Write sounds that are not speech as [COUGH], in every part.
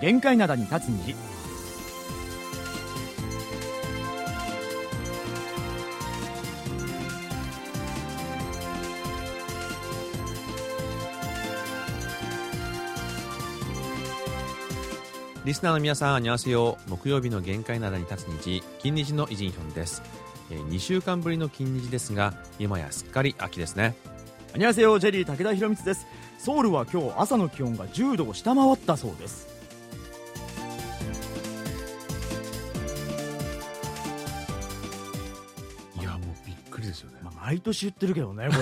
限界灘に立つ虹リスナーの皆さん、あにゃせよう。木曜日の限界なに立つ虹、金日の偉人ヒョンです。えー、2週間ぶりの金日ですが、今やすっかり秋ですね。あにゃせよ、ジェリー武田博光です。ソウルは今日朝の気温が10度を下回ったそうです。毎年言ってるけどねこ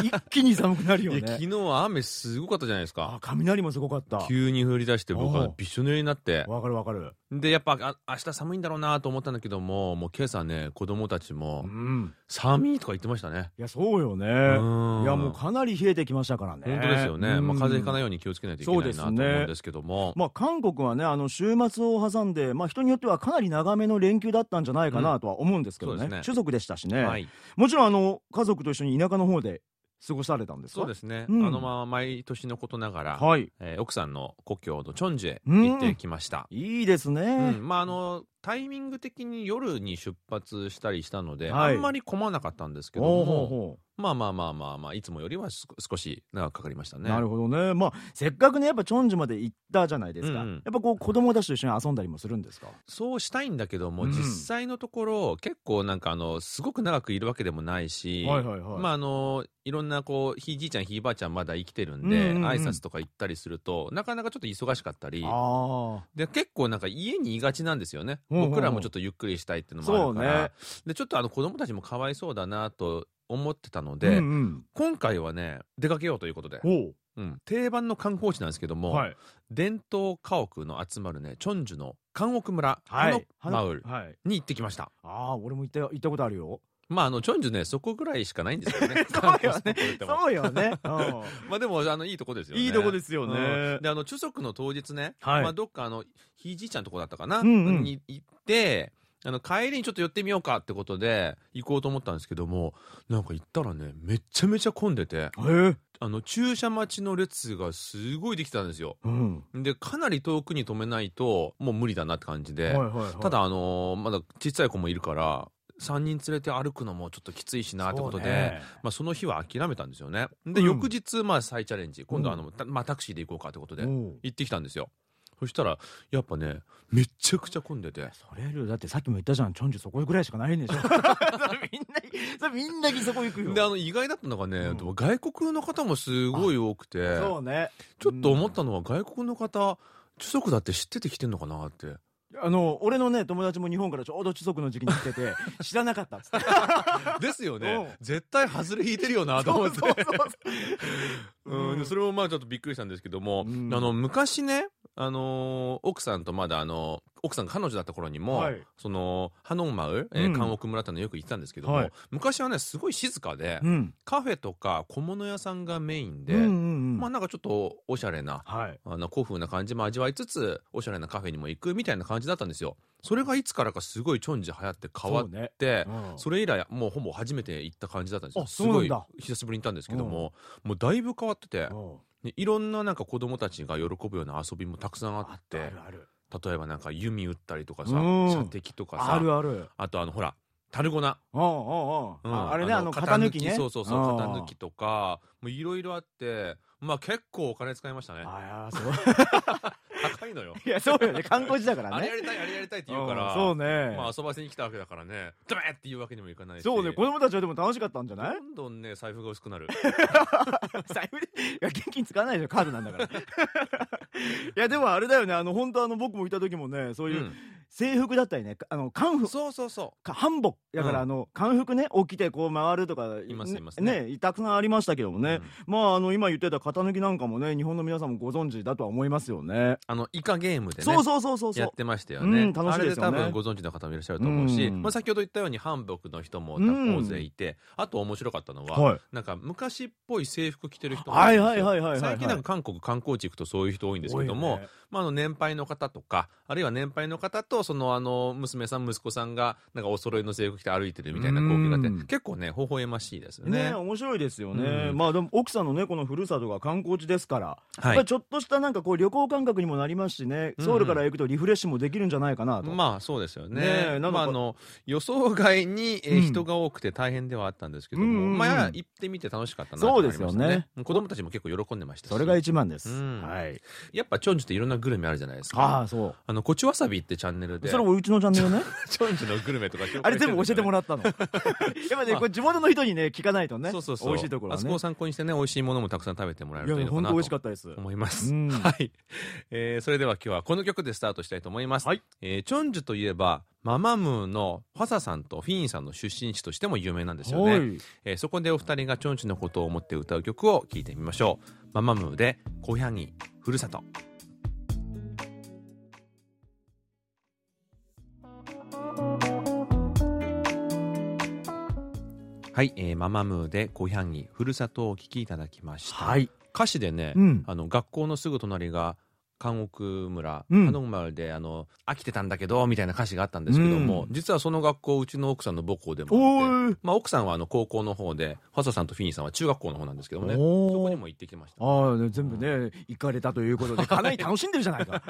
れ [LAUGHS] 一気に寒くなるよいや、昨ね日は雨すごかったじゃないですあか。雷もすごかった急に降り出して、僕はびっしょ濡れになって。わかるわかるで、やっぱ、あ明日寒いんだろうなと思ったんだけども、もう今朝ね、子供たちうも、ん。寒いとか言ってましたね。いやそうよね。うん。いやもうかなり冷えてきましたからね。本当ですよね。まあ、風邪ひかないいように気をつけないといけないなと思うんですけども。まあ、韓国はねあの週末を挟んで、まあ、人によってはかなり長めの連休だったんじゃないかなとは思うんですけどね,、うん。そうですね。種族でしたしね、はい。もちろんあの家族と一緒に田舎の方で過ごされたんですか？そうですね。うん。あの、まあ、毎年のことながら、はい。えー奥さんの故郷のチョンジュへ行ってきました。いいですね、うん。まああのタイミング的に夜に出発したりしたので、はい。あんまり混まなかったんですけどもほまあまあまあまあまあいつもよりはす少し長くかかりましたうね。なるほどね。まあせっかくねやっぱチョンジュまで行ったじゃないですか、うん。うんやっぱこう子供たちと一緒に遊んだりもするんですか？そうしたいんだけども、うん実際のところ結構なんかあのすごく長くいるわけでもないし、はいはいはい。まああのいろんなこうひいじいちゃんひいばあちゃんまだ生きてるんで、うんうんうん。挨拶とか行ったりするとなかなかちょっと忙しかったり。あで結構なんか家にいがちなんですよね、僕らもちょっとゆっくりしたいっていうのもあるから、ね。でちょっとあの子供たちもかわいそうだなと思ってたのあで、うんうん。今回はね出かけようということで、おう。ん、定番の観光地なんですけども、うはい。伝統家屋の集まるねチョンジュの韓国村はい。ハノマウルはい。に行ってきました。ああ俺も行った行ったことあるよまああのチョンジュねそこぐらいしかないんですよね。[LAUGHS] そうよね。そうよね、[LAUGHS] まあでもあのいいとこですよね。いいとこですよね。うん。であの中足の当日ね、はい。まあどっかあのひいじいちゃんのとこだったかな、に行ってあの帰りにちょっと寄ってみようかってことで行こうと思ったんですけどもなんか行ったらねめちゃめちゃ混んでてあの駐車待ちの列がすごいできたんですよ。うん。でかなり遠くに止めないともう無理だなって感じで、はいはいはい。ただあのーまだ小さい子もいるから3人連れて歩くのもちょっときついしなってことで、ね。まあ、その日は諦めたんですよね。で、うん。翌日まあ再チャレンジ。今度はあの、たまあ、タクシーで行こうかってことで行ってきたんですよ。そしたらやっぱねめちゃくちゃ混んでて。それよりだってさっきも言ったじゃん。チョンジュそこぐらいしかないんでしょ。[LAUGHS] みんなみんなそこ行くよ。であの意外だったのがね、うん。でも外国の方もすごい多くてそうね。ちょっと思ったのは外国の方中足だって知ってて来てんのかなってあの俺のね友達も日本からちょうど中足の時期に来てて知らなかったっつって。[LAUGHS] ですようん。ね絶対外れ引いてるよなと思ってそれもまあちょっとびっくりしたんですけども、うん。あの昔ね、あのー奥さんとまだあの奥さんが彼女だった頃にも、はい。そのハノンマウ、えーうん。韓国村ってのよく行ってたんですけども、はい。昔はねすごい静かで、うん。カフェとか小物屋さんがメインで、うんうんうん。まあなんかちょっとおしゃれなはい。あの古風な感じも味わいつつおしゃれなカフェにも行くみたいな感じだったんですよ。それがいつからかすごいチョンジ流行って変わっそうね。てうん。それ以来もうほぼ初めて行った感じだったんですよ。あすごい久しぶりに行ったんですけども、もうだいぶ変わってて、いろんななんか子供たちが喜ぶような遊びもたくさんああってあるある例えばなんか弓打ったりとかさうん。射的とかさあるある。あとあのほらタルゴナ、うんうんうん。うん。ああれねあの型抜きね。そうそうそううん。型抜きとかもういろいろあってまあ結構お金使いましたね。あいやそう。[LAUGHS] 高いのよ。いやそうよね。観光地だからあれやねりたいあれやりたいって言うからん。そうね。まあ遊ばせに来たわけだからね。ダメって言うわけにもいかないし。そうね。子供たちはでも楽しかったんじゃない？どんどんね財布が薄くなる。[LAUGHS] 財布でいや現金使わないでしょ。カードなんだからいやでもあれだよね。あの本当あの僕もいた時もねそういう制服だったりねあの漢服。そうそうそか韓服だからうん。あの漢服ね起きてこう回るとかいますいますね。ねたくさんありましたけどもう、ね、うん。まああの今言ってた型抜きなんかもね日本の皆さんもご存知だとは思いますよね。あのイカゲームでねそうそうそうそうそう。やってましたよね、うん楽しいですよね。あれで多分ご存知の方もいらっしゃると思うし、うん。まあ、先ほど言ったように韓服の人もうん大勢いて、あと面白かったのは、はい。なんか昔っぽい制服着てる人はいはいはいはいはい最近なんか韓国観光地行くとそういう人多いんですけども、まあ、あの年配の方とかあるいは年配の方ととそのあの娘さん息子さんがなんかお揃いの制服着て歩いてるみたいな光景があってうん。結構ね微笑ましいですよね。ね。面白いですよね、うん。まあでも奥さんのねこのふるさとが観光地ですから、はい。ちょっとしたなんかこう旅行感覚にもなりますしね。ソウルから行くとリフレッシュもできるんじゃないかなと、まあそうですよね。ねえなんかまああの予想外に、人が多くて大変ではあったんですけども、まあ行ってみて楽しかったなとそう思いましたですよね。子供たちも結構喜んでましたし。それが一番です、うん。はい。やっぱチョンジュっていろんなグルメあるじゃないですか。ああそう。あのこちわさびってチャンネルで。それもうちのチャンネルね。[LAUGHS] チョンジュのグルメとかあれ全部教えてもららったの。[LAUGHS] やっぱね、まあ。これ地元の人にね聞かないとねそうそうそう。美味しいところはね。あそこを参考にしてね美味しいものもたくさん食べてもらえいるといいのかなや本当美味しかとったです。思います、うん。はい、えーそれでは今日はこの曲でスタートしたいと思います、はい。えーチョンジュといえばママムーのファサさんとフィーンさんの出身地としても有名なんですよね、はい。えーそこでお二人がチョンジュのことを思って歌う曲を聴いてみましょう。ママムーで「小ヤギふるさと」はい、えーママムーで「小ヤギふるさと」をお聴きいただきました、はい。歌詞でね、うん。あの学校のすぐ隣が関奥村、うん。であの飽きてたんだけどみたいな歌詞があったんですけども、うん。実はその学校うちの奥さんの母校でもおあって、ー。まあ、奥さんはあの高校の方でファサさんとフィニーさんは中学校の方なんですけどもねそこにも行ってきました。ああ、ね全部ね、行かれたということで、かなり楽しんでるじゃないか。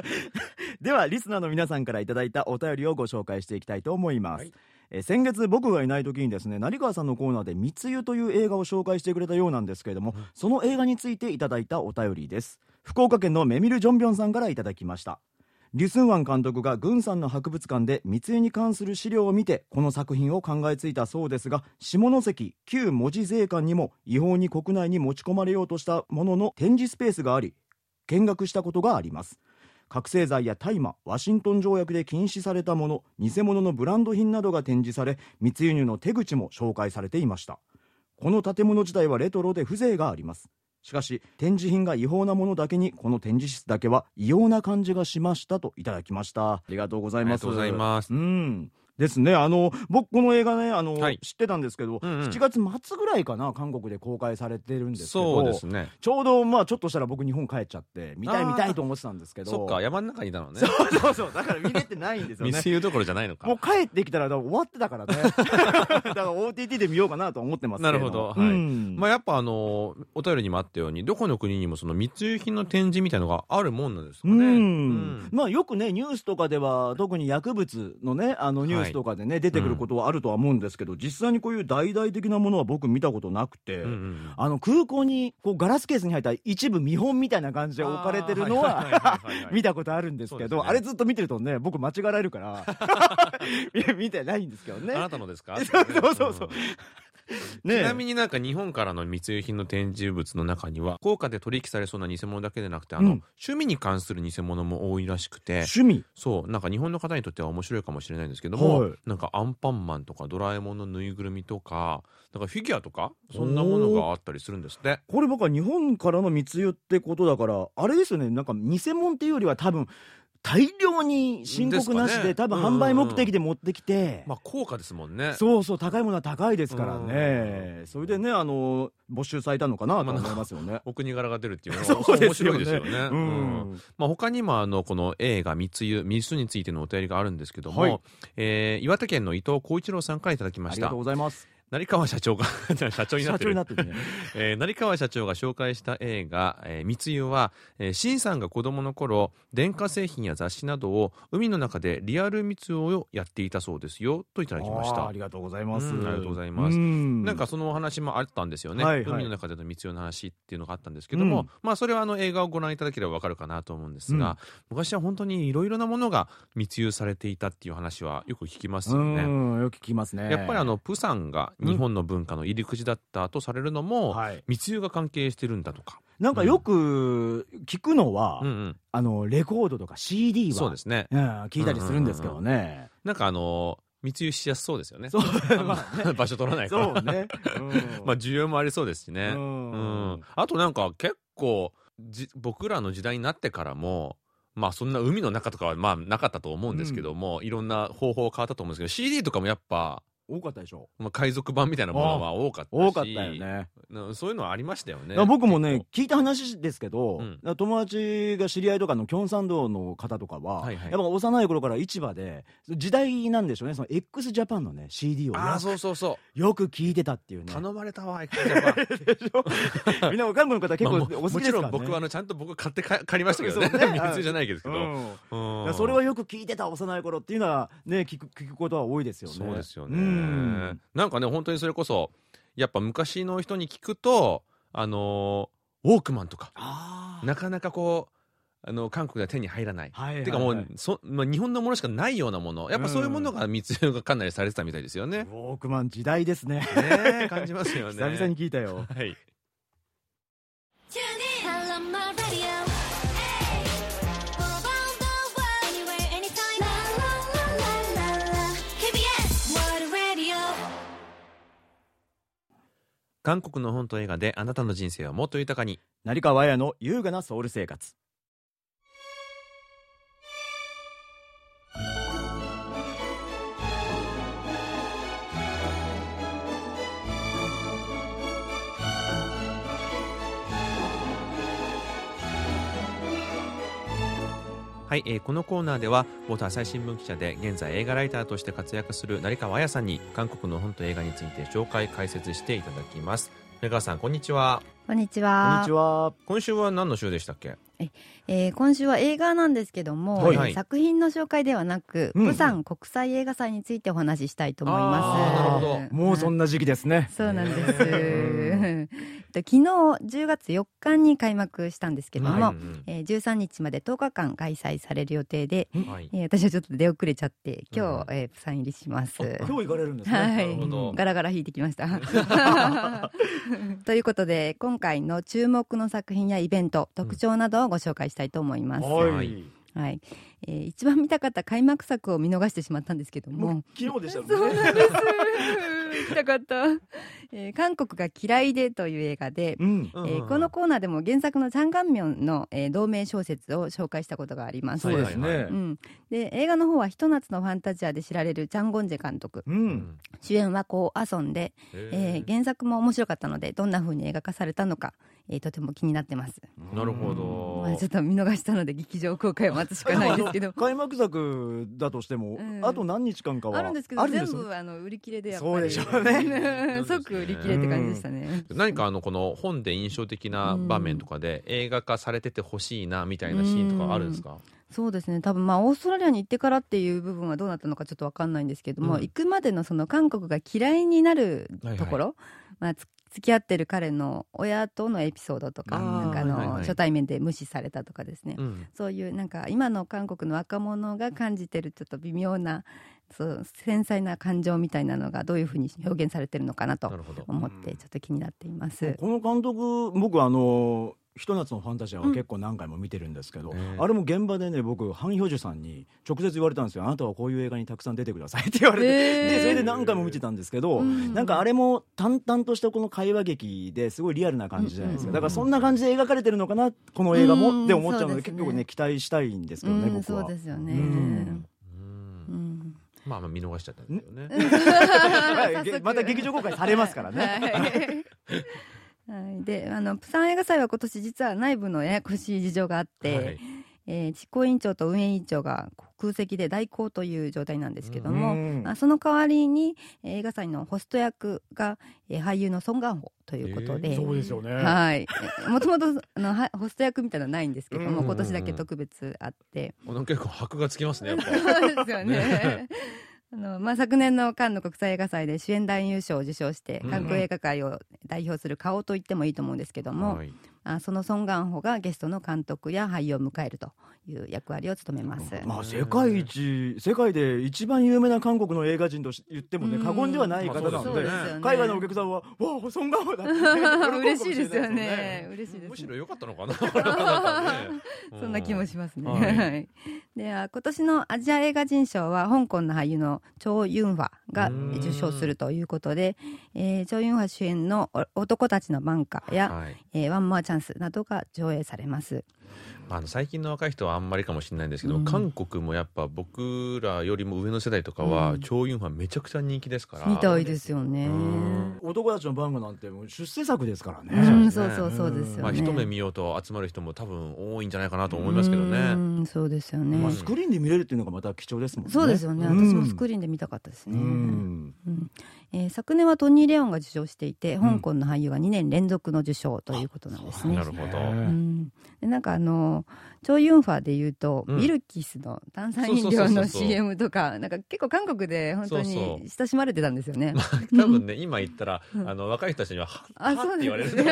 [LAUGHS] では、リスナーの皆さんからいただいたお便りをご紹介していきたいと思います。はい。えー先月僕がいない時にですね成川さんのコーナーで「密輸」という映画を紹介してくれたようなんですけれども、その映画についていただいたお便りです福岡県のメミル・ジョンビョンさんからいただきました。リュスンワン監督が軍さんの博物館で密輸に関する資料を見てこの作品を考えついたそうですが下関旧文字税関にも違法に国内に持ち込まれようとしたものの展示スペースがあり見学したことがあります。覚醒剤や大麻ワシントン条約で禁止されたもの偽物のブランド品などが展示され密輸入の手口も紹介されていました。この建物自体はレトロで風情があります。しかし展示品が違法なものだけにこの展示室だけは異様な感じがしましたといただきました。ありがとうございます。うんですね。あの僕この映画ねあの、はい。知ってたんですけど、うんうん。7月末ぐらいかな韓国で公開されてるんですけどそうですね。ちょうどまあちょっとしたら僕日本帰っちゃって見たい見たいと思ってたんですけどそっか山の中にいたのね。[LAUGHS] そうそうそうだから見れてないんですよね。密輸どころじゃないのか。もう帰ってきたら終わってたからね。[LAUGHS] だから OTT で見ようかなと思ってますけなるほどはい。うん。まあ、やっぱあのお便りにもあったようにどこの国にもその密輸品の展示みたいのがあるもんなんですかうね。ん。まあよくねニュースとかでは特に薬物のねあのニュースとかでね、出てくることはあるとは思うんですけど、実際にこういう大々的なものは僕見たことなくて、うんうんあの空港にこうガラスケースに入った一部見本みたいな感じで置かれてるのは見たことあるんですけどね。あれずっと見てるとね僕間違えられるから [LAUGHS] 見てないんですけどね。あなたのですか？[LAUGHS] そうそうそう。そうんねちなみになんか日本からの密輸品の展示物の中には高価で取引されそうな偽物だけでなくてあの、うん。趣味に関する偽物も多いらしくて。趣味？そう。なんか日本の方にとっては面白いかもしれないんですけども、はい。なんかアンパンマンとかドラえもんのぬいぐるみとかなんかフィギュアとかそんなものがあったりするんですって。これ僕は日本からの密輸ってことだからあれですよね。なんか偽物っていうよりは多分大量に申告なしでね。多分販売目的で持ってきて、まあ高価ですもんね。そうそう高いものは高いですからね。それでねあの没収されたのかなと思いますよね。[LAUGHS] お国柄が出るっていうのは [LAUGHS] 面白いですよね。ううんん。まあ、他にもあのこの映画密輸密輸についてのお便りがあるんですけども、はい。えー岩手県の伊藤浩一郎さんからいただきました。ありがとうございます。成川社長が [LAUGHS] 社長になってる。成川社長が紹介した映画「えー密輸は」えー、シンさんが子供の頃電化製品や雑誌などを海の中でリアル密輸をやっていたそうですよといただきました。ありがとうございます。うんありがとうございます。うん。なんかそのお話もあったんですよね、はいはい。海の中での密輸の話っていうのがあったんですけども、うん。まあそれはあの映画をご覧いただければわかるかなと思うんですが、昔は本当にいろいろなものが密輸されていたっていう話はよく聞きますよね。うんよく聞きますね。やっぱりあのプサンが日本の文化の入り口だったとされるのも、はい、密輸が関係してるんだとか、なんかよく聞くのは、うん。うん、あのレコードとか CD はそうですね。うん聞いたりするんですけどね。なんかあの密輸しやすそうですよね。そう。[LAUGHS] まあね。[LAUGHS] 場所取らないから。そうね。うん。[LAUGHS] まあ需要もありそうですしね、ううん。ん、あとなんか結構じ僕らの時代になってからもまあそんな海の中とかはまあなかったと思うんですけども、いろんな方法変わったと思うんですけど CD とかもやっぱ多かったでしょ。まあ、海賊版みたいなものは多かったし。多かったよね。なそういうのはありましたよね。僕もね聞いた話ですけど、うん。友達が知り合いとかのキョンサン道の方とかは、はいはい。やっぱ幼い頃から市場で時代なんでしょうね。その x ジャパンのね CD をあそうそうそう。よく聞いてたっていうね。頼まれたわエクスジャパンみんな韓国の方結構 [LAUGHS] お好きですからね、もちろん僕はあのちゃんと僕買ってか借りましたけどね。ね。[LAUGHS] 密輸じゃないけど、うん。うん。それはよく聞いてた幼い頃っていうのはね聞く聞くことは多いですよね。そうですよね、うんなんかね本当にそれこそやっぱ昔の人に聞くとあのウォークマンとかなかなかこうあの韓国では手に入らない。はいはいはいてかもうそ、まあ、日本のものしかないようなものやっぱそういうものが密輸がかなりされてたみたいですよね。ウォークマン時代ですねねえ感じますよね。[LAUGHS] 久々に聞いたよはい。韓国の本と映画であなたの人生をもっと豊かに。成川綾の優雅なソウル生活はい、えーこのコーナーでは元朝日新聞記者で現在映画ライターとして活躍する成川彩さんに韓国の本と映画について紹介解説していただきます。成川さんこんにちは。こんにちこんはにちは。今週は何の週でしたっけ？えー今週は映画なんですけども、はい。はい。えー作品の紹介ではなく、うん。釜山国際映画祭についてお話ししたいと思います。あーなるほど。もうそんな時期ですね。そうなんです。昨日10月4日に開幕したんですけども、はい。うんえー13日まで10日間開催される予定で、はい。えー私はちょっと出遅れちゃって今日、うんえー、釜山入りします。今日行かれるんですね、はい。ガラガラ引いてきました。[LAUGHS] [LAUGHS] ということで今回の注目の作品やイベント特徴などをご紹介したいと思います。はい、はい。はい、えー一番見たかった開幕作を見逃してしまったんですけども。昨日でしたもん [LAUGHS] そうねなんです。見たかった、えー韓国が嫌いでという映画で、うん。えーこのコーナーでも原作のチャンガンミョンの、えー同名小説を紹介したことがあります。そうですね、うん、で映画の方はひと夏のファンタジアで知られるチャン・ゴンジェ監督ううん。ん主演はこうアソンで、えー原作も面白かったのでどんな風に映画化されたのか、えーとても気になってます、なるほど。まあ、ちょっと見逃したので劇場公開を待つしかないですけど。開幕作だとしても、うん。あと何日間かはあるんですけど全部あの売り切れでやっぱり。そうでしょうね。[LAUGHS] 即売り切れって感じでしたね、何かあのこの本で印象的な場面とかで映画化されててほしいなみたいなシーンとかあるんですか？そうですね。多分まあオーストラリアに行ってからっていう部分はどうなったのかちょっと分かんないんですけども、うん。行くまでのその韓国が嫌いになるところ、まあ、つ付き合ってる彼の親とのエピソードとかなんかあの、はいはいはい。初対面で無視されたとかですね、うん。そういうなんか今の韓国の若者が感じてるちょっと微妙なそう繊細な感情みたいなのがどういうふうに表現されてるのかなとなるほど。思ってちょっと気になっています。この監督僕あのひと夏のファンタジアは結構何回も見てるんですけど、うんあれも現場でね僕ハン・ヒョジュさんに直接言われたんですよ。あなたはこういう映画にたくさん出てくださいって言われて、へーでそれで何回も見てたんですけど、うん。なんかあれも淡々としたこの会話劇ですごいリアルな感じじゃないですか、うんだからそんな感じで描かれてるのかなこの映画も、うんって思っちゃうのでそうですね。結構ね期待したいんですけどね、うん僕はそうですよね。うんまあまあ見逃しちゃったんですよね。[LAUGHS] [LAUGHS] また劇場公開されますからね、はい。はい、[LAUGHS] であのプサン映画祭は今年実は内部のややこしい事情があって、はいえー実行委員長と運営委員長が空席で代行という状態なんですけども、うん。あその代わりにえー映画祭のホスト役が、えー俳優のソン・ガンホということで。えーそうですよね、はい、もともと [LAUGHS] あのはホスト役みたいなのはないんですけども、うん。今年だけ特別あって、結構箔がつきますねやっぱ。[LAUGHS] そうですよね。[LAUGHS] あのまあ、昨年のカンヌ国際映画祭で主演男優賞を受賞してうん。韓国映画界を代表する顔と言ってもいいと思うんですけども、はいあそのソン・ガンホがゲストの監督や俳優を迎えるという役割を務めます。まあ、世界一世界で一番有名な韓国の映画人とし言ってもねうん過言ではない方なまので海外のお客さんは「わあソン・ガンホだ」って嬉しいですよね。嬉しいです、ね。むしろ良かったのかななんかねそんな気もしますね。はいはい。で、あ今年のアジア映画人賞は香港の俳優のチョウ・ユンファがうん受賞するということで、えーチョウ・ユンファ主演のお男たちのバンカーや、はいえーワンモアチャンスなどが上映されます。まああの最近の若い人はあんまりかもしれないんですけど、うん韓国もやっぱ僕らよりも上の世代とかは、うんチョウユンファめちゃくちゃ人気ですからみたいですよね。うん男たちの番組なんてもう出世作ですからうね、ん、そううそうそうですよね。まあ、一目見ようと集まる人も多分多いんじゃないかなと思いますけどね。うん、そうですよね。まあ、スクリーンで見れるっていうのがまた貴重ですもんねそうですよね。うん私もスクリーンで見たかったですね。うんうんえー昨年はトニー・レオンが受賞していて、香港の俳優が2年連続の受賞ということなんですね。なるほど。うん、でなんかあのチョウ・ユンファでいうと、うん。ミルキスの炭酸飲料のそうそうそうそう。CM とかなんか結構韓国で本当そうそにう。親しまれてたんですよね。多分ね、[LAUGHS] 今言ったら、あの、若い人たちには、はあはって言われるね。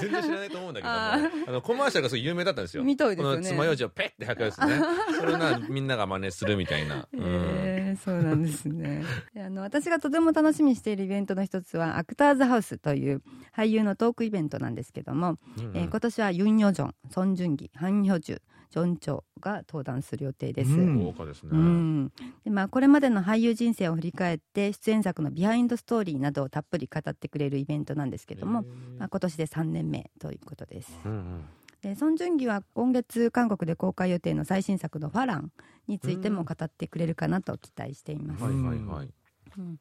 全然知らないと思うんだけども、ああの、コマーシャルがすごい有名だったんですよ。みたいですよね。この爪楊枝をペッて吐くやつね。それをな、みんなが真似するみたいな。[LAUGHS] うん。えーそうなんですね。であの私がとても楽しみにしているイベントの一つはアクターズハウスという俳優のトークイベントなんですけども、うん。えー今年はユン・ヨジョンソン・ジュンギハン・ヒョジュジョン・チョが登壇する予定です。うん豪華ですね。うんでまあ、これまでの俳優人生を振り返って出演作のビハインドストーリーなどをたっぷり語ってくれるイベントなんですけども、まあ、今年で3年目ということです。うんうんでソン・ジュンギは今月韓国で公開予定の最新作の「ファラン」についても語ってくれるかなと期待しています。はいはいはい。でま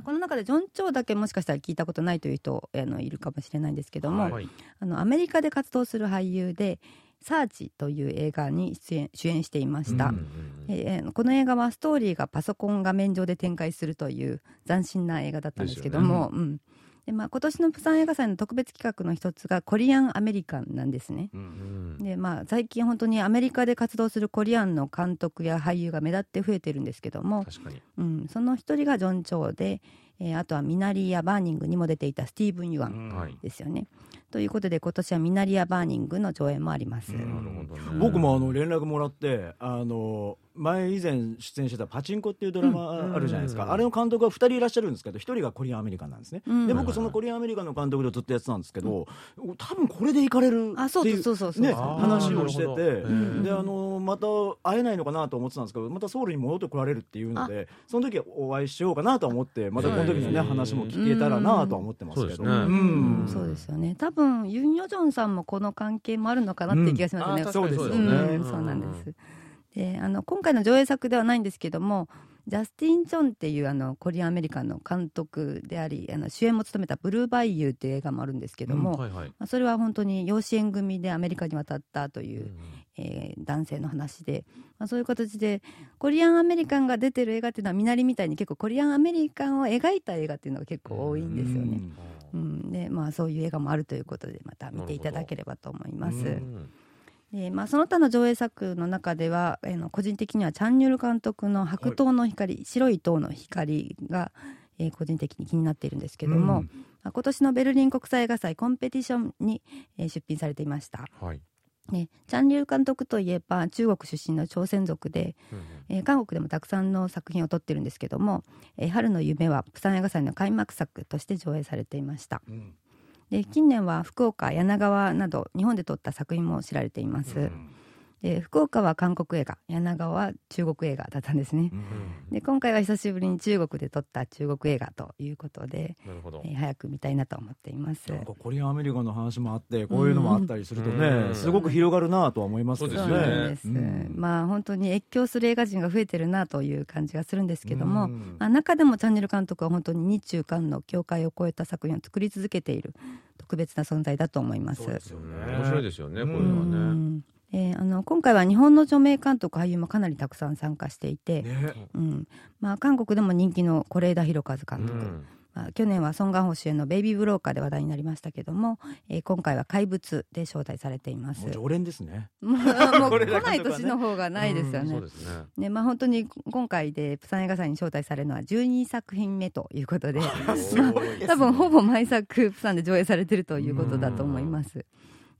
あ、この中でジョン・チョウだけもしかしたら聞いたことないという人あのいるかもしれないんですけども、はい。あのアメリカで活動する俳優で「サーチ」という映画に出演主演していました。えーこの映画はストーリーがパソコン画面上で展開するという斬新な映画だったんですけども、うんでまあ、今年のプサン映画祭の特別企画の一つがコリアン・アメリカンなんですね。うんうんでまあ、最近本当にアメリカで活動するコリアンの監督や俳優が目立って増えてるんですけども、確かに。うん、その一人がジョン・チョウで、えーあとはミナリーやバーニングにも出ていたスティーブン・ユアンはい。ですよね。ということで今年はミナリやバーニングの上映もあります。うんなるほどね。僕もあの連絡もらってあの前以前出演してた「パチンコ」っていうドラマあるじゃないですか、うんあれの監督が2人いらっしゃるんですけど1人がコリアンアメリカンなんですね、うん。で僕そのコリアンアメリカンの監督でずっとやってたんですけど、多分これで行かれるあそうっていうね、話をしてて、であのまた会えないのかなと思ってたんですけどまたソウルに戻ってこられるっていうのでその時はお会いしようかなと思ってまたこの時のね、はい話も聞けたらなとは思ってますけど、そうですね。ん。そうですよね。多分ユン・ヨジョンさんもこの関係もあるのかなっていう気がしますね、うん。あそうですよね。うん。そうなんです。であの今回の上映作ではないんですけどもジャスティン・チョンっていうあのコリアンアメリカンの監督でありあの主演も務めた「ブルーバイユー」っていう映画もあるんですけども、はいはい。まあ、それは本当に養子縁組でアメリカに渡ったというう、んえー男性の話で、まあ、そういう形でコリアンアメリカンが出てる映画っていうのはみなりみたいに結構コリアンアメリカンを描いた映画っていうのが結構多いんですよね。うん、でまあそういう映画もあるということでまた見ていただければと思います。うんでまあ、その他の上映作の中では、えーの個人的にはチャンニュル監督の「白桃の光、白い塔の光が」えー個人的に気になっているんですけども、うん。まあ今年のベルリン国際映画祭コンペティションに、えー出品されていました、はい。ね、チャンニュル監督といえば中国出身の朝鮮族で、うんうん。えー韓国でもたくさんの作品を撮ってるんですけども「えー春の夢」はプサン映画祭の開幕作として上映されていました。うんで近年は福岡柳川など日本で撮った作品も知られています、うんで福岡は韓国映画柳川は中国映画だったんですね。うん。で今回は久しぶりに中国で撮った中国映画ということで、なるほど。え。ー早く見たいなと思っています。なんかコリアンアメリカンの話もあってこういうのもあったりするとね、うん。すごく広がるなとは思いますけどそうそうです、うん。まあ本当に越境する映画人が増えてるなという感じがするんですけども、うん。まあ、中でもチャンネル監督は本当に日中韓の境界を越えた作品を作り続けている特別な存在だと思います。そうですよね。面白いですよね、こういううのはね。んえーあの今回は日本の著名監督俳優もかなりたくさん参加していて、ね。うん。まあ、韓国でも人気の是枝裕和監督、うん。まあ、去年はソン・ガンホ主演の「ベイビー・ブローカー」で話題になりましたけども、えー今回は「怪物」で招待されています。もう常連ですね。もう来ない年の方がないですよね。そうですね。ねまあ、本当に今回でプサン映画祭に招待されるのは12作品目ということでね。多分ほぼ毎作プサンで上映されてるということだと思います。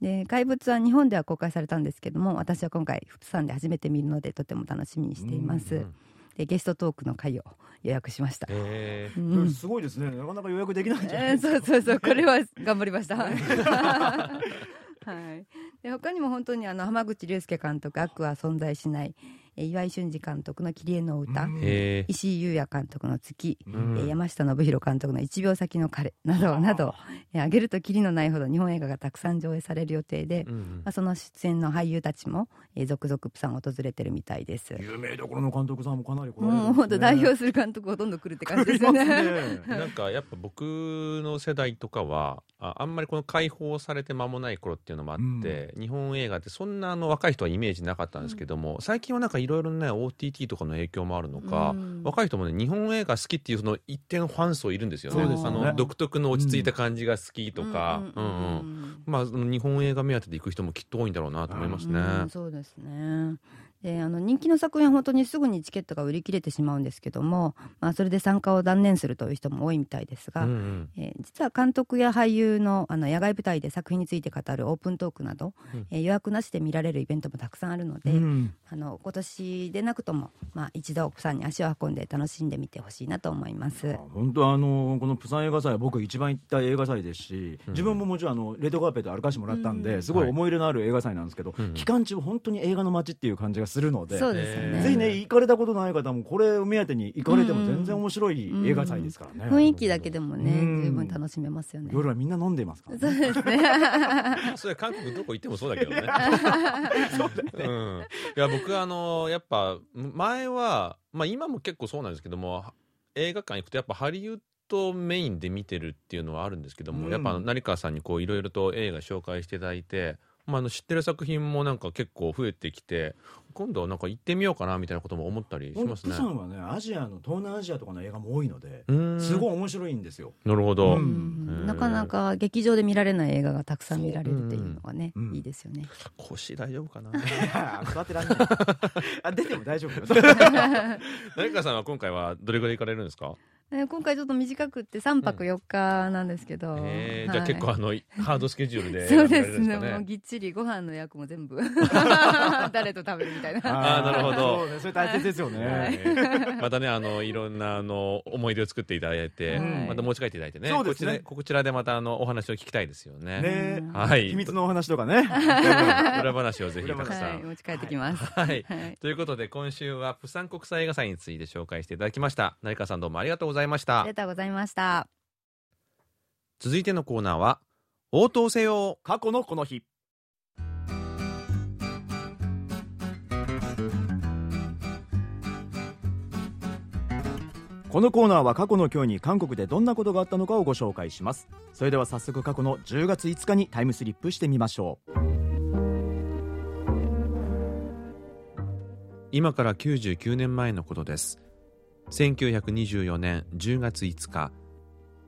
で怪物は日本では公開されたんですけども私は今回プサンで初めて見るのでとても楽しみにしています。うんでゲストトークの会を予約しました。へーうんすごいですね。なかなか予約できないんじゃないえー。そうそうそうこれは頑張りました。[LAUGHS] はい。で他にも本当にあの浜口竜介監督「悪は存在しない」えー岩井俊二監督の「キリエの歌」石井優也監督の「月」山下信弘監督の「1秒先の彼」などなど、えー挙げるときりのないほど日本映画がたくさん上映される予定で、うんうん。まあ、その出演の俳優たちも、えー続々プサンを訪れてるみたいです。有名どころの監督さんもかなり来られるんですね。もう本当代表する監督ほとんど来るって感じですよね。[LAUGHS] なんかやっぱ僕の世代とかはああんまりこの解放されて間もない頃っていうのもあって、日本映画ってそんなあの若い人はイメージなかったんですけども、最近はなんかいろいろね OTT とかの影響もあるのか、うん。若い人もね日本映画好きっていうその一定のファン層いるんですよね。そうですよね。あの独特の落ち着いた感じが好きとか、日本映画目当てで行く人もきっと多いんだろうなと思いますね。うんそうですねであの人気の作品は本当にすぐにチケットが売り切れてしまうんですけども、まあ、それで参加を断念するという人も多いみたいですが、うんうん。えー実は監督や俳優のあの野外舞台で作品について語るオープントークなど、うん。えー予約なしで見られるイベントもたくさんあるので、うん。あの今年でなくとも、まあ、一度プサンに足を運んで楽しんでみてほしいなと思います。本当あのこのプサン映画祭は僕一番行った映画祭ですし、自分ももちろんあのレッドカーペット歩かしてもらったんで、うん。すごい思い入れのある映画祭なんですけど、うん。期間中本当に映画の街っていう感じがするので、そうですよね。ぜひね行かれたことない方もこれを目当てに行かれても全然面白い映画祭ですからね、雰囲気だけでもね、うん十分楽しめますよね。夜はみんな飲んでいますから、そうね、ですね。[LAUGHS] それ韓国どこ行ってもそうだけどね。[LAUGHS] うん、いや僕あのやっぱ前はまあ今も結構そうなんですけども映画館行くとやっぱハリウッドメインで見てるっていうのはあるんですけども、うんやっぱ成川さんにこういろいろと映画紹介していただいて。まあ、あの知ってる作品もなんか結構増えてきて今度はなんか行ってみようかなみたいなことも思ったりしますね。プ。サンはね。アジアの東南アジアとかの映画も多いので、うん。すごい面白いんですよ。なるほど、なかなか劇場で見られない映画がたくさん見られるっていうのがね、うん。いいですよね。腰大丈夫かな？[LAUGHS] 座ってらんない。[LAUGHS] あ出ても大丈夫よ。[LAUGHS] 成川さんは今回はどれぐらい行かれるんですか？えー今回ちょっと短くって3泊4日なんですけど、えー。はい。じゃあ結構あのハードスケジュールで [LAUGHS] そうですね。もうぎっちりご飯の役も全部。[LAUGHS] 誰と食べるみたいな。あーなるほど。そうね。それ大切ですよね、ね [LAUGHS] またねあのいろんなあの思い出を作っていただいて、はい。また持ち帰っていただいてね。そうですね。こちらこちらでまたあのお話を聞きたいですよね。ね。はい。秘密のお話とかね。裏話をぜひたくさはい、ん持ち帰ってきます。はい。はい、ということで今週はプサン国際映画祭について紹介していただきました。成川さんどうもありがとうございましたありがとうございました。続いてのコーナーは応答せよ。過去のこの日。このコーナーは過去の今日に韓国でどんなことがあったのかをご紹介します。それでは早速過去の10月5日にタイムスリップしてみましょう。今から99年前のことです1924年10月5日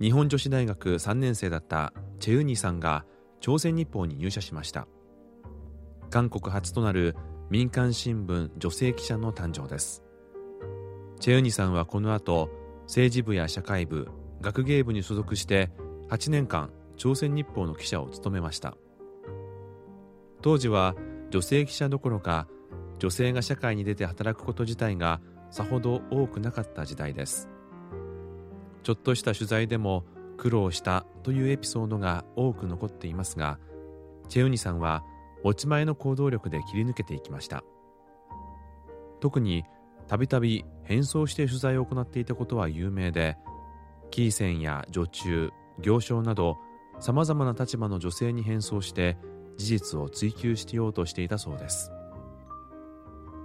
日本女子大学3年生だったチェウニさんが朝鮮日報に入社しました。韓国初となる民間新聞女性記者の誕生です。チェウニさんはこの後政治部や社会部学芸部に所属して8年間朝鮮日報の記者を務めました。当時は女性記者どころか女性が社会に出て働くこと自体がさほど多くなかった時代です。ちょっとした取材でも苦労したというエピソードが多く残っていますがチェウニさんは持ち前の行動力で切り抜けていきました。特にたびたび変装して取材を行っていたことは有名でキーセンや女中行商などさまざまな立場の女性に変装して事実を追求しようとしていたそうです。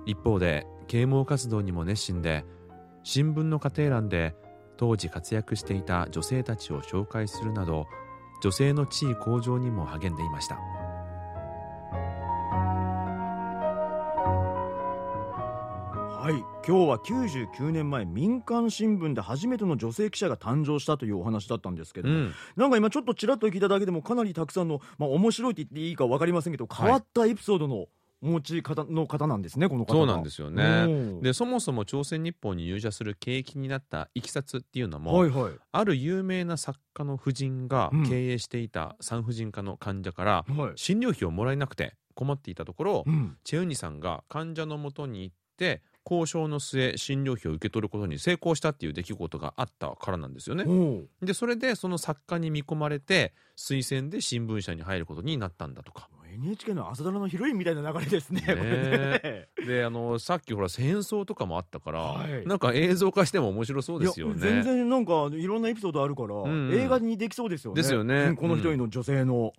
一方で啓蒙活動にも熱心で新聞の家庭欄で当時活躍していた女性たちを紹介するなど女性の地位向上にも励んでいました。はい。今日は99年前民間新聞で初めての女性記者が誕生したというお話だったんですけど、うん。なんか今ちょっとちらっと聞いただけでもかなりたくさんの、まあ、面白いって言っていいか分かりませんけど変わったエピソードのお持ち方の方なんですねこの方が。そうなんですよね。うん。でそもそも朝鮮日報に入社する契機になったいきさつっていうのも、はいはい。ある有名な作家の夫人がうん。経営していた産婦人科の患者からはい。診療費をもらえなくて困っていたところ、うん。チェウニさんが患者のもとに行って交渉の末診療費を受け取ることに成功したっていう出来事があったからなんですよね。でそれでその作家に見込まれて推薦で新聞社に入ることになったんだとか。NHK の朝ドラのヒロインみたいな流れですねね。ねであのさっきほら戦争とかもあったから、はい。なんか映像化しても面白そうですよね。全然なんかいろんなエピソードあるから、んうん。映画にできそうですよね。ですよね。うん。この一人の女性の、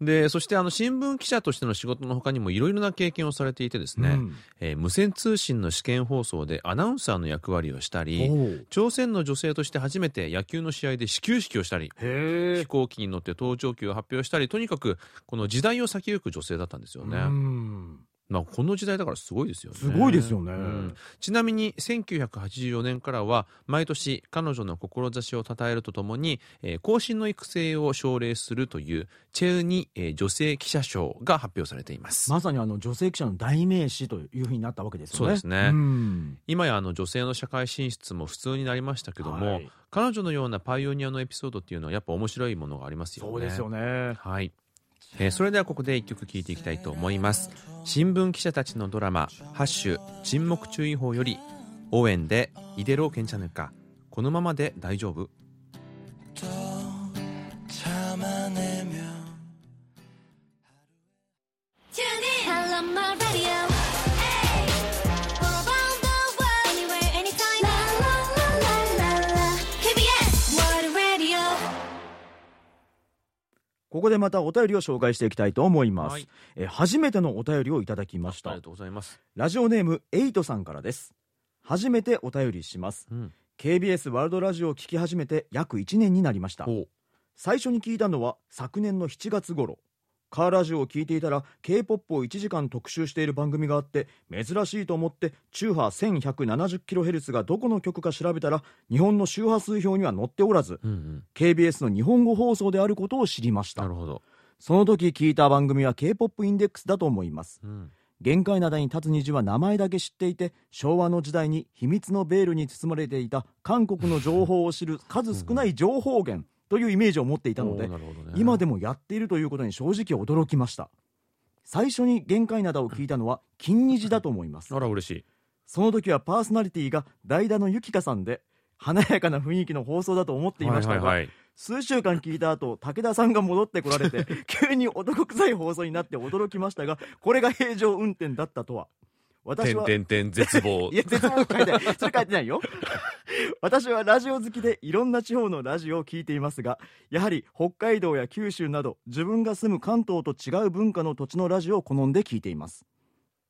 でそしてあの新聞記者としての仕事の他にもいろいろな経験をされていてですね、うん。えー無線通信の試験放送でアナウンサーの役割をしたり朝鮮の女性として初めて野球の試合で始球式をしたり飛行機に乗って登頂球を発表したりとにかくこの時代を先行く女性だったんですよね。うん。まあ、この時代だからすごいですよね。すごいですよね。うん。ちなみに1984年からは毎年彼女の志を称えるとともに、えー後進の育成を奨励するというチェウニ、えー女性記者賞が発表されています。まさにあの女性記者の代名詞というふうになったわけですよね。そうですね。ん。今やあの女性の社会進出も普通になりましたけども、はい。彼女のようなパイオニアのエピソードっていうのはやっぱ面白いものがありますよね。そうですよね。はい、えーそれではここで一曲聴いていきたいと思います。新聞記者たちのドラマ「ハッシュ沈黙注意報」より応援で「イデローケンチャヌカこのままで大丈夫」ここでまたお便りを紹介していきたいと思います、はい。えー初めてのお便りをいただきました。ありがとうございます、ラジオネームエイトさんからです。初めてお便りします。うん、KBS ワールドラジオを聞き始めて約1年になりました。最初に聞いたのは昨年の7月頃カーラジオを聞いていたら k p o p を1時間特集している番組があって珍しいと思って中波 1170kHz がどこの曲か調べたら日本の周波数表には載っておらずうんうん、KBS の日本語放送であることを知りました。なるほど、その時聞いた番組は k p o p インデックスだと思います。うん、限界灘に立つ虹は名前だけ知っていて昭和の時代に秘密のベールに包まれていた韓国の情報を知る数少ない情報源というイメージを持っていたのでね。今でもやっているということに正直驚きました。最初に限界灘を聞いたのは金虹だと思います。あら嬉しい。その時はパーソナリティが代打のゆきかさんで華やかな雰囲気の放送だと思っていましたが、はいはいはい。数週間聞いた後武田さんが戻ってこられて [LAUGHS] 急に男臭い放送になって驚きましたがこれが平常運転だったとは私はてんてんてん絶望。[LAUGHS] いや絶望書いてない。それ書いてないよ。[LAUGHS] 私はラジオ好きでいろんな地方のラジオを聞いていますがやはり北海道や九州など自分が住む関東と違う文化の土地のラジオを好んで聞いています。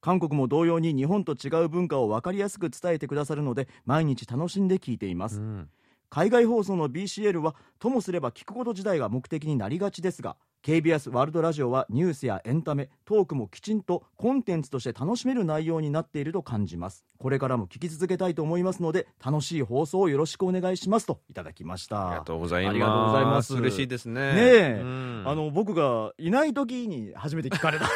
韓国も同様に日本と違う文化を分かりやすく伝えてくださるので毎日楽しんで聞いています、うん。海外放送の BCL はともすれば聞くこと自体が目的になりがちですが KBS ワールドラジオはニュースやエンタメトークもきちんとコンテンツとして楽しめる内容になっていると感じます。これからも聞き続けたいと思いますので楽しい放送をよろしくお願いしますといただきました。ありがとうございます。嬉しいですね。ねえ。うん。あの僕がいない時に初めて聞かれた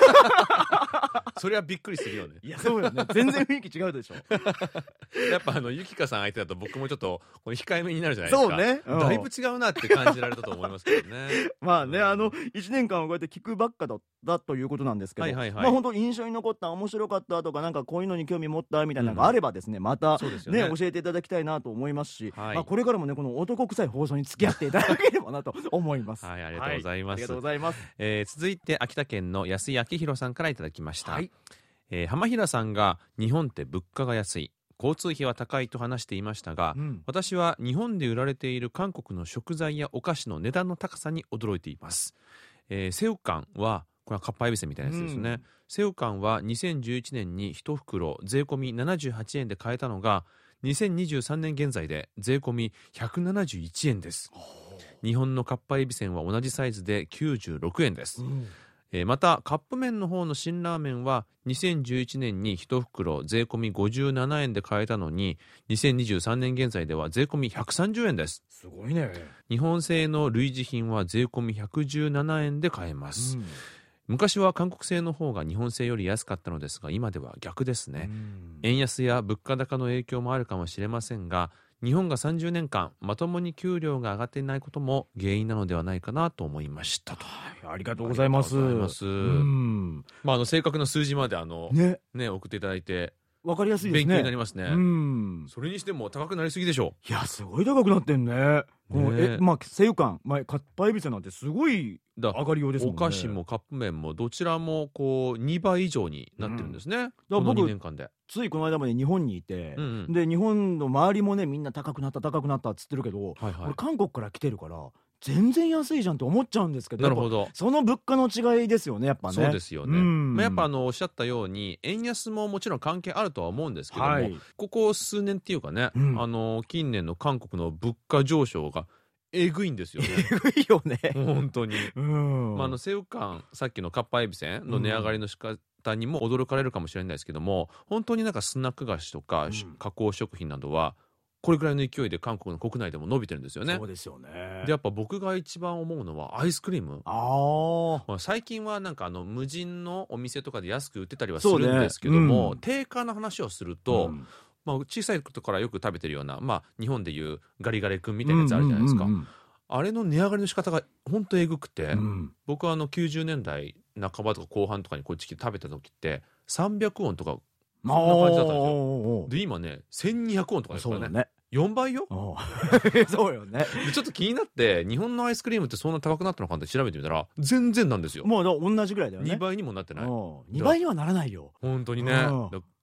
[LAUGHS] それはびっくりするよね。いやそうよね。全然雰囲気違うでしょ。[LAUGHS] やっぱあのゆきかさん相手だと僕もちょっとこの控えめになるじゃないですか。そうね。うん。だいぶ違うなって感じられたと思いますけどね。[LAUGHS] まあね、うん。あの1年間をこうやって聞くばっかだったということなんですけど、はいはいはい。まあ本当印象に残った面白かったとかなんかこういうのに興味持ったみたいなのがあればですね、またそうですよね。ね教えていただきたいなと思いますし、はい。まあこれからもねこの男臭い放送に付き合っていただければなと思います。はいありがとうございます。はありがとうございます。えー続いて秋田県の安井明弘さんからいただきました、はい。えー浜平さんが日本って物価が安い。交通費は高いと話していましたが、うん。私は日本で売られている韓国の食材やお菓子の値段の高さに驚いています、えー、セウカンはこれはかっぱえびせんみたいなやつですね、うんセウカンは2011年に1袋税込み78円で買えたのが2023年現在で税込み171円です。日本のかっぱえびせんは同じサイズで96円です、うんえーまたカップ麺の方の辛ラーメンは2011年に1袋税込み57円で買えたのに2023年現在では税込み130円です。すごいね。日本製の類似品は税込み117円で買えます、うん。昔は韓国製の方が日本製より安かったのですが今では逆ですね、うん。円安や物価高の影響もあるかもしれませんが日本が30年間まともに給料が上がっていないことも原因なのではないかなと思いましたと。ありがとうございます。ありがとうございます。うん。まあ、あの正確な数字まであの、ね。ね、送っていただいてわかりやすいです勉ね。強になりますね、うん。それにしても高くなりすぎでしょいやすごい高くなってんね。ね。ええまあ声優館、まあ、かっぱえびせなんてすごいだ。上がりようですもんね。お菓子もカップ麺もどちらもこう2倍以上になってるんですね、この僕2年間で、ついこの間まで日本にいて、うんうん。で日本の周りもねみんな高くなった高くなったっつってるけど、はいはい。俺韓国から来てるから全然安いじゃんって思っちゃうんですけどなるほど。ぱその物価の違いですよねやっぱね。そうですよね、うん。まあ、やっぱあのおっしゃったように円安ももちろん関係あるとは思うんですけども、はい。ここ数年っていうかね、うん。あの近年の韓国の物価上昇がえぐいんですよね。いいよね。本当に、うん。まあ、あの西武館さっきのかっぱえびせんの値上がりの仕方にも驚かれるかもしれないですけども本当になんかスナック菓子とか、うん。加工食品などはこれぐらいの勢いで韓国の国内でも伸びてるんですよね。そうですよね。でやっぱ僕が一番思うのはアイスクリーム。ああまあ、最近はなんかあの無人のお店とかで安く売ってたりはするんですけども、うん。定価の話をすると、うんまあ、小さいことからよく食べてるような、まあ、日本でいうガリガリ君みたいなやつあるじゃないですか、あれの値上がりの仕方が本当えぐくて、うん。うん僕はあの90年代半ばとか後半とかにこっち来て食べた時って300ウォンとかそんな感じだったんですよ。よで今ね1200ウォンとかですからね。そうだね。4倍よ？[LAUGHS] そうよね。でちょっと気になって日本のアイスクリームってそんな高くなったのかって調べてみたら全然なんですよ、もう同じぐらいだよね。2倍にもなってない。2倍にはならないよ。本当にね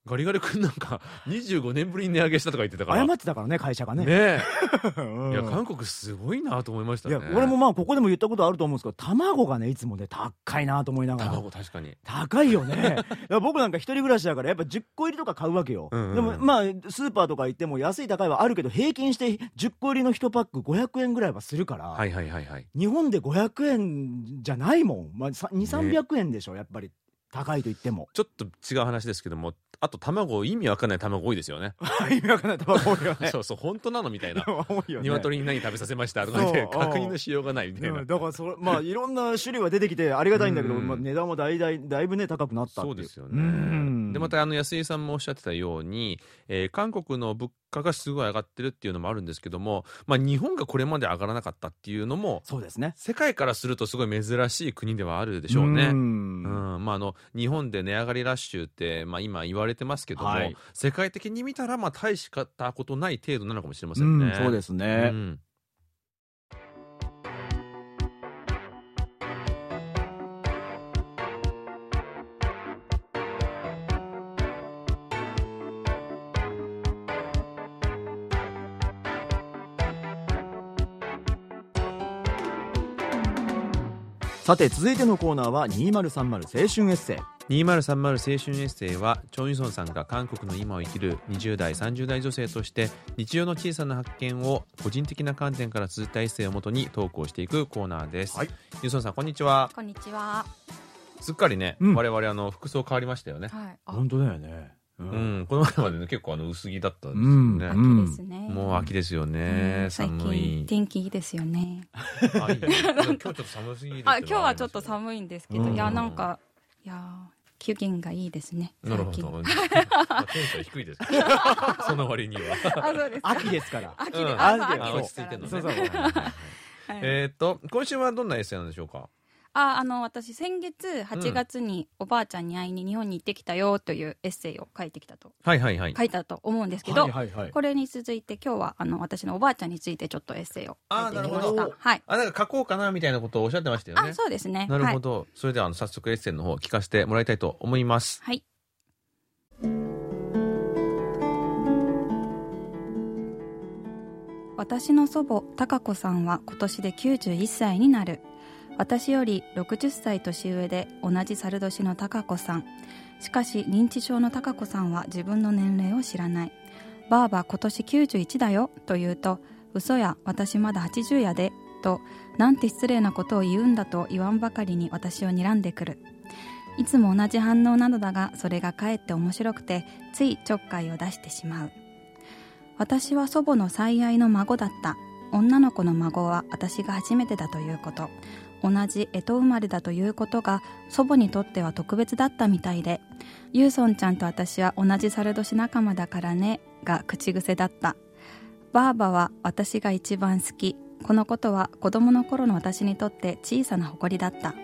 ガリガリ君なんか25年ぶりに値上げしたとか言ってたから。謝ってたからね会社がね。ねえ。[LAUGHS] うん。いや韓国すごいなと思いましたね。いや俺もまあここでも言ったことあると思うんですけど卵がねいつもね高いなと思いながら。卵確かに。高いよね。[LAUGHS] 僕なんか一人暮らしだからやっぱ10個入りとか買うわけよ、うん。うんでもまあスーパーとか行っても安い高いはあるけど平均して10個入りの1パック500円ぐらいはするから、はいはいはいはい。日本で500円じゃないもん、まあ、2300円でしょやっぱり高いと言ってもちょっと違う話ですけどもあと卵意味わかんない卵多いですよね。[LAUGHS] 意味わかんない卵多いよね。[LAUGHS] そうそう本当なのみたいな。[LAUGHS] 多いよね。鶏に何食べさせましたとか言確認のしようがないみたいな。うんだからそれまあいろんな種類は出てきてありがたいんだけど、うん。まあ、値段もだいだいだいぶね高くなったそうですよね。うん。でまたあの安井さんもおっしゃってたように、えー韓国の物価がすごい上がってるっていうのもあるんですけども、まあ、日本がこれまで上がらなかったっていうのもそうですね。世界からするとすごい珍しい国ではあるでしょうね。ん。うん。まあ、あの日本で値上がりラッシュって、まあ、今言われてますけども、はい。世界的に見たらまあ大したことない程度なのかもしれませうんね。そうですね、うんさて続いてのコーナーは2030青春エッセイ。2030青春エッセイはチョン・ユソンさんが韓国の今を生きる20代30代女性として日常の小さな発見を個人的な観点から綴ったエッセイをもとに投稿していくコーナーです、はい。ユソンさんこんにちは。こんにちは。すっかりね、うん。我々あの服装変わりましたよね。はい。あ、本当だよねううん、この前までね結構あの薄着だったんですようんね、うん。ですね。もう秋ですよね、うん。最寒い。近天気いいですよね。[LAUGHS] 今日ちょっと寒すぎあ、今日ははちょっと寒いんですけど、うん。いやなんかいや気分がいいですね。なるほど、テンション低いです [LAUGHS] その割には。あ、そうです。秋ですから。秋で、落ち着いてるのね。そうそう。えーっと今週はどんなエッセイなんでしょうか？あ、あの私先月8月におばあちゃんに会いに日本に行ってきたよというエッセイを書いてきたとはいはいはい書いたと思うんですけど、はいはいはいこれに続いて今日はあの私のおばあちゃんについてちょっとエッセイを書いてみましあーなるほど。たはい。あなんか書こうかなみたいなことをおっしゃってましたよねあ、そうですね。なるほはい。ど、それではあの早速エッセイの方聞かせてもらいたいと思いますはい。私の祖母貴子さんは今年で91歳になる私より60歳年上で同じ猿年の貴子さん。しかし認知症の貴子さんは自分の年齢を知らない。ばあば今年91だよと言うと嘘や私まだ80やでとなんて失礼なことを言うんだと言わんばかりに私を睨んでくる。いつも同じ反応なのだがそれがかえって面白くてついちょっかいを出してしまう。私は祖母の最愛の孫だった。女の子の孫は私が初めてだということ。同じ干支生まれだということが祖母にとっては特別だったみたいでユーソンちゃんと私は同じ猿年仲間だからねが口癖だった。ばあばは私が一番好き。このことは子供の頃の私にとって小さな誇りだった。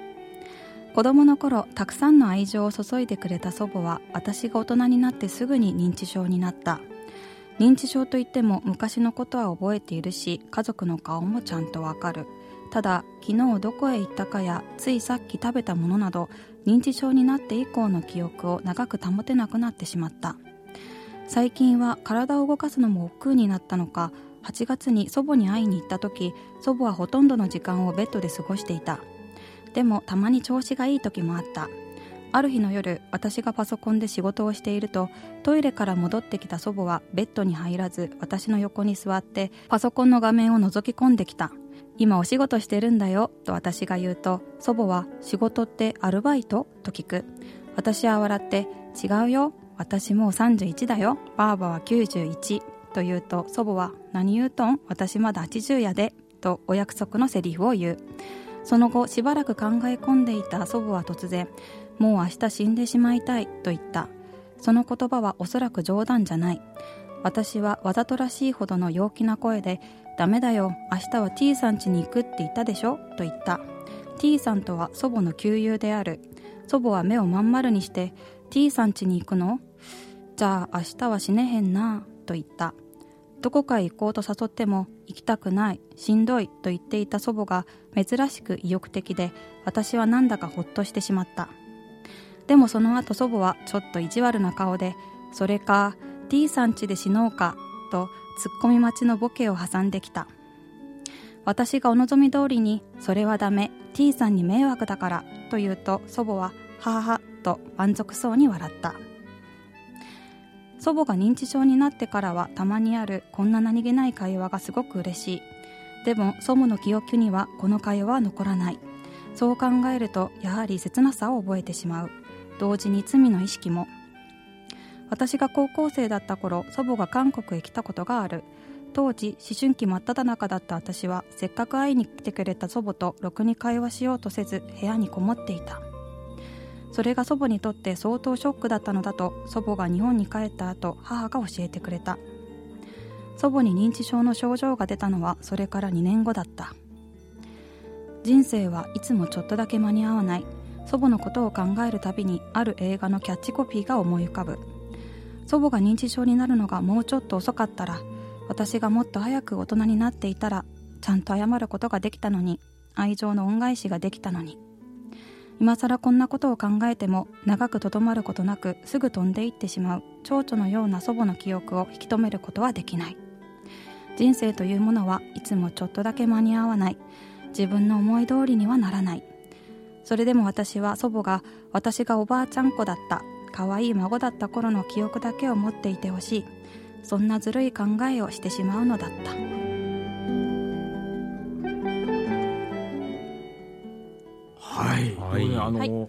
子供の頃たくさんの愛情を注いでくれた祖母は私が大人になってすぐに認知症になった。認知症といっても昔のことは覚えているし家族の顔もちゃんとわかる。ただ昨日どこへ行ったかやついさっき食べたものなど認知症になって以降の記憶を長く保てなくなってしまった。最近は体を動かすのも億劫になったのか8月に祖母に会いに行った時祖母はほとんどの時間をベッドで過ごしていた。でもたまに調子がいい時もあった。ある日の夜私がパソコンで仕事をしているとトイレから戻ってきた祖母はベッドに入らず私の横に座ってパソコンの画面を覗き込んできた。今お仕事してるんだよと私が言うと祖母は仕事ってアルバイト？と聞く。私は笑って違うよ私もう31だよばあばは91と言うと祖母は何言うとん？私まだ80やでとお約束のセリフを言う。その後しばらく考え込んでいた祖母は突然もう明日死んでしまいたいと言った。その言葉はおそらく冗談じゃない。私はわざとらしいほどの陽気な声でダメだよ。明日は T さん家に行くって言ったでしょ？と言った。T さんとは祖母の旧友である。祖母は目をまん丸にして T さん家に行くの？じゃあ明日は死ねへんな。と言った。どこかへ行こうと誘っても行きたくない。しんどい。と言っていた祖母が珍しく意欲的で私はなんだかほっとしてしまった。でもその後祖母はちょっと意地悪な顔で「それか T さん家で死のうか」とツッコミ待ちのボケを挟んできた。私がお望み通りに「それはダメ T さんに迷惑だから」と言うと祖母は「ははは」と満足そうに笑った。祖母が認知症になってからはたまにあるこんな何気ない会話がすごく嬉しい。でも祖母の記憶にはこの会話は残らない。そう考えるとやはり切なさを覚えてしまう。同時に罪の意識も私が高校生だった頃祖母が韓国へ来たことがある。当時思春期真っ只中だった私はせっかく会いに来てくれた祖母とろくに会話しようとせず部屋にこもっていた。それが祖母にとって相当ショックだったのだと祖母が日本に帰った後母が教えてくれた。祖母に認知症の症状が出たのはそれから2年後だった。人生はいつもちょっとだけ間に合わない。祖母のことを考えるたびにある映画のキャッチコピーが思い浮かぶ。祖母が認知症になるのがもうちょっと遅かったら私がもっと早く大人になっていたらちゃんと謝ることができたのに愛情の恩返しができたのに。今更こんなことを考えても長くとどまることなくすぐ飛んでいってしまう蝶々のような祖母の記憶を引き止めることはできない。人生というものはいつもちょっとだけ間に合わない。自分の思い通りにはならない。それでも私は祖母が私がおばあちゃん子だった。可愛い孫だった頃の記憶だけを持っていてほしい。そんなずるい考えをしてしまうのだった。はい、はい。あの、はい。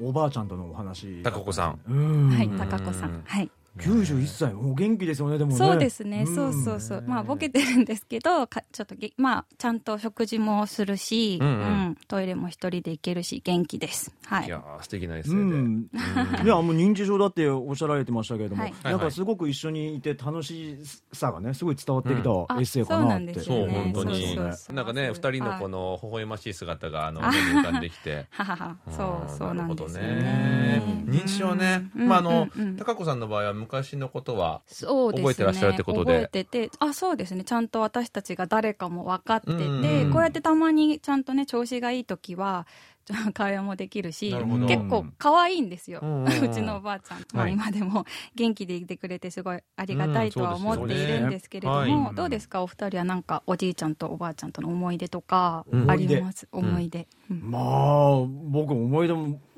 おばあちゃんとのお話。高子さん。うん。はい高子さん。はい91歳お元気ですよねでもね。そうですね、ん。そうそうそう。まあボケてるんですけどかちょっとげまあちゃんと食事もするし、ううん。んトイレも一人で行けるし元気です。はい。いやー素敵なエッセうイで、ん、いやもう認知症だっておっしゃられてましたけれども、はい。なんかすごく一緒にいて楽しさがねすごい伝わってきたエうんッセイかなって、あそうよね。本当に。そうそうそうなんかね二人のこの微笑ましい姿があのあ目に浮かんできて。[LAUGHS] ははは。そうそうなんですね。認知症ね、うん。まああの、うんうん。高子さんの場合は昔のことはそうですね。覚えてらっしゃるってことで。覚えてて。あそうですね。ちゃんと私たちが誰かも分かってて、うんうんこうやってたまにちゃんとね調子がいい時は [LAUGHS] 会話もできるし結構可愛いんですよ、う [LAUGHS] ちのおばあちゃん、まあ、はい今でも元気でいてくれてすごいありがたいとは思っているんですけれども、うんね。はい。どうですか？お二人はなんかおじいちゃんとおばあちゃんとの思い出とかうんあります、思い出、うん。まあ僕思い出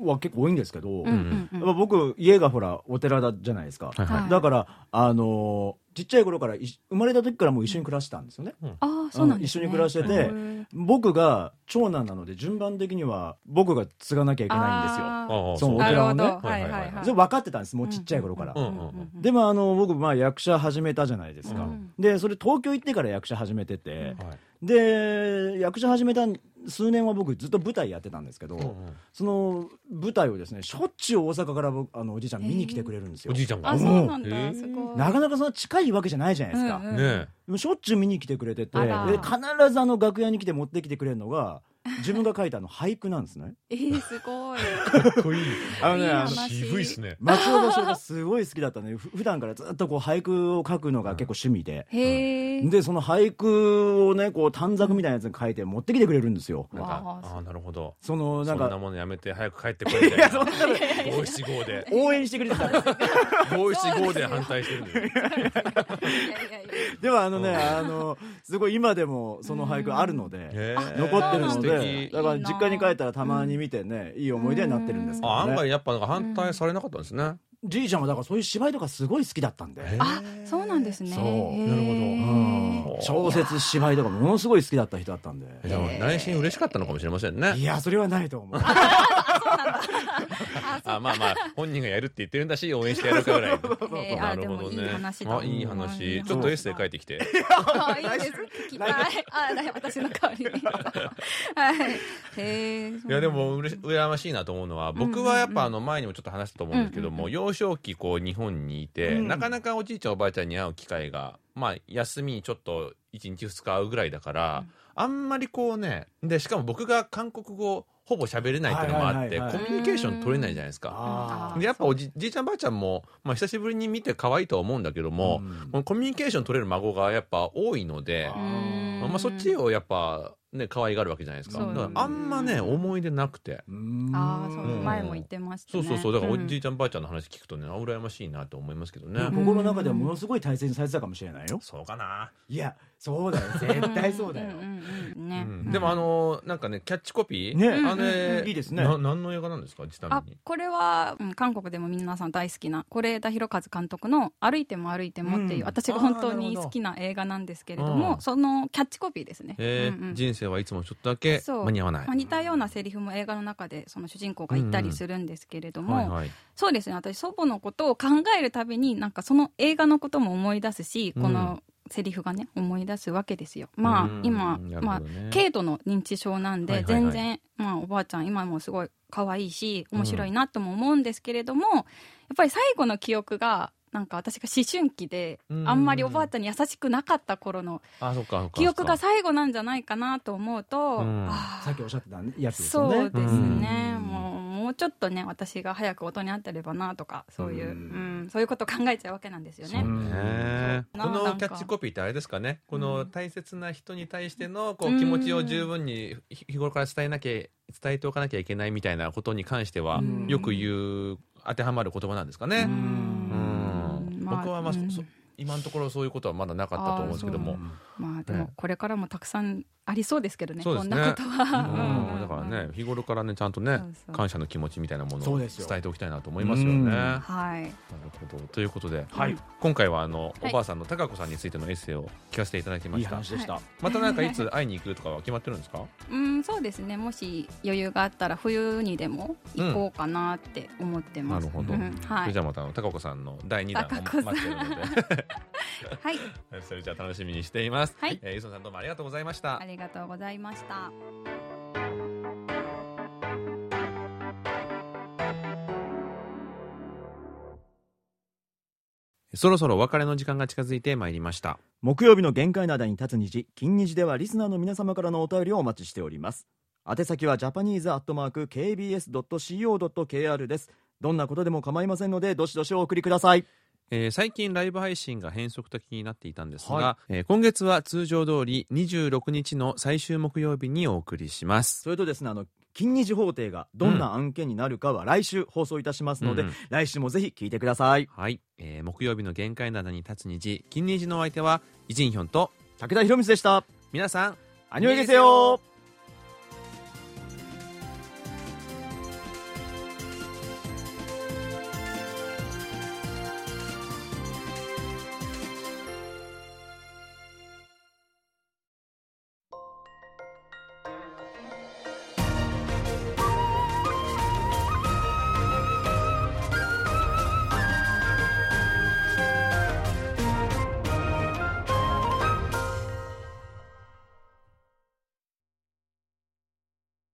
は結構多いんですけど、うんうんうん。やっぱ僕家がほらお寺だじゃないですか、はいはい。はいだからあのちっちゃい頃からい生まれた時からもう一緒に暮らしてたんですよね、ああそうなんですね。一緒に暮らしててうん僕が長男なので順番的には僕が継がなきゃいけないんですよ。そう。お寺をね。それ分かってたんですもうちっちゃい頃から、うんうんうんでもあの僕まあ役者始めたじゃないですか、うんでそれ東京行ってから役者始めてて、はい。で役者始めた数年は僕ずっと舞台やってたんですけど、うんうん。その舞台をですねしょっちゅう大阪から僕あのおじいちゃん見に来てくれるんですよ、おじいちゃんが。あそうなんだ、なかなかそんな近いわけじゃないじゃないですか、うんうんねでもしょっちゅう見に来てくれててで必ずあの楽屋に来て持ってきてくれるのが自分が書いたあの俳句なんですね。えー、すごい。かっこいい。いいあのねあの話渋いっすね。松尾芭蕉がすごい好きだったねふ普段からずっとこう俳句を書くのが結構趣味で、へえでその俳句をねこう短冊みたいなやつに書いて持ってきてくれるんですよ。なんかわあああなるほど。そのなんかそんなものやめて早く帰ってこいみたいな。そんな五七五で。応援してくれてた五七五で反対してる。んだよいやいやいや。でもあのねあのすごい今でもその俳句あるので残ってるの素で敵だから実家に帰ったらたまに見てねいい思い出になってるんですけあ案どね外やっぱなんか反対されなかったんですね。じいちゃんはだからそういう芝居とかすごい好きだったんで。あそうなんですね。そう。なるほど。うん。小説芝居とかものすごい好きだった人だったんで。でも内心嬉しかったのかもしれませんね。いやそれはないと思う [LAUGHS] [LAUGHS] あまあまあ本人がやるって言ってるんだし応援してやるかぐらい。[LAUGHS] へーあでもいい話だあいい話。ちょっとエッセイ書いてきて。あ [LAUGHS] いいです。聞きたい。あだ私の代わりに。はい。へえいやでもうれし羨ましいなと思うのは僕はやっぱあの前にもちょっと話したと思うんですけども幼少期こう日本にいてうん。なかなかおじいちゃんおばあちゃんに会う機会がまあ休みにちょっと1日2日会うぐらいだからあんまりこうねでしかも僕が韓国語ほぼ喋れないっていうのもあってコミュニケーション取れないじゃないですか。あでやっぱおじじいちゃんばあちゃんも、まあ、久しぶりに見て可愛いとは思うんだけども、うん。このコミュニケーション取れる孫がやっぱ多いので、あまあ、そっちをやっぱね可愛がるわけじゃないですか。だからあんまね思い出なくて。うん。ああそう。うん。前も言ってましたね。そうそうそう。だからおん。じいちゃんばあちゃんの話聞くとねあ羨ましいなと思いますけどね、心の中ではものすごい大切にされてたかもしれないよ。そうかな、いやそうだよ。絶対そうだよ。ね。うん。でもあのなんかねキャッチコピー、ね。あれ、うんいいですね。な何の映画なんですか？ちなあみにこれは、うん韓国でも皆さん大好きな是枝裕和監督の「歩いても歩いても」っていう、うん。私が本当に好きな映画なんですけれどうもん。そのキャッチコピーですね、えー。うんうん。人生はいつもちょっとだけ間に合わない。まあ、似たようなセリフも映画の中でその主人公が言ったりするんですけれども、はいはい。そうですね。私祖母のことを考えるたびになんかその映画のことも思い出すし、うん。このセリフがね思い出すわけですよ。まあ、うん。今、まあ軽度の認知症なんで、全然、まあ、おばあちゃん今もすごい可愛いし面白いなとも思うんですけれども、やっぱり最後の記憶がなんか私が思春期で、うん。あんまりおばあちゃんに優しくなかった頃のあそっかそっか。記憶が最後なんじゃないかなと思うと、さっきおっしゃってたやつですよね。そうですね、うん。もうもうちょっとね私が早く大人になってればなとかそういう、ううん。んそういうことを考えちゃうわけなんですよね。かね。このキャッチコピーってあれですかね。この大切な人に対してのこううん。気持ちを十分に日日頃から伝えなきゃ伝えておかなきゃいけないみたいなことに関してはうん。よく言う当てはまる言葉なんですかね。ううんん僕はまあ、うん。そ今のところそういうことはまだなかったと思うんですけども、まあでねもこれからもたくさんありそうですけどねそうですね。こんなことは、うん。だからね日頃からねちゃんとね感謝の気持ちみたいなものを伝えておきたいなと思いますよね。うん。なはい。るほど。ということで、はい。今回はあの、はい。おばあさんの高子さんについてのエッセイを聞かせていただきまいいした。話でした。またなんかいつ会いに行くとかは決まってるんですか？[LAUGHS] うんそうですね。もし余裕があったら冬にでも行こうかなって思ってます、なるほど。うん。そはい。れじゃあまたあの高子さんの第二弾を待ってるので、[LAUGHS] はいそれじゃあ楽しみにしています。はいえー、ゆそさんどうもありがとうございましたあ。りがとうございましたそろそろお別れの時間が近づいてまいりました。木曜日の限界灘に立つ虹金虹ではリスナーの皆様からのお便りをお待ちしております宛先はジャパニーズアットマーク KBS.CO.KR ですどんなことでも構いませんのでどしどしお送りくださいえー最近ライブ配信が変則的になっていたんですが、はえー今月は通常通り26日の最終木曜日にお送りします。それとですねあの金虹法廷がどんな案件になるかは来週放送いたしますので、うんうん。来週もぜひ聞いてください。はい、えー木曜日の限界灘に立つ虹金虹のお相手はイジンヒョンと武田博光でした。皆さんアニョイゲセヨ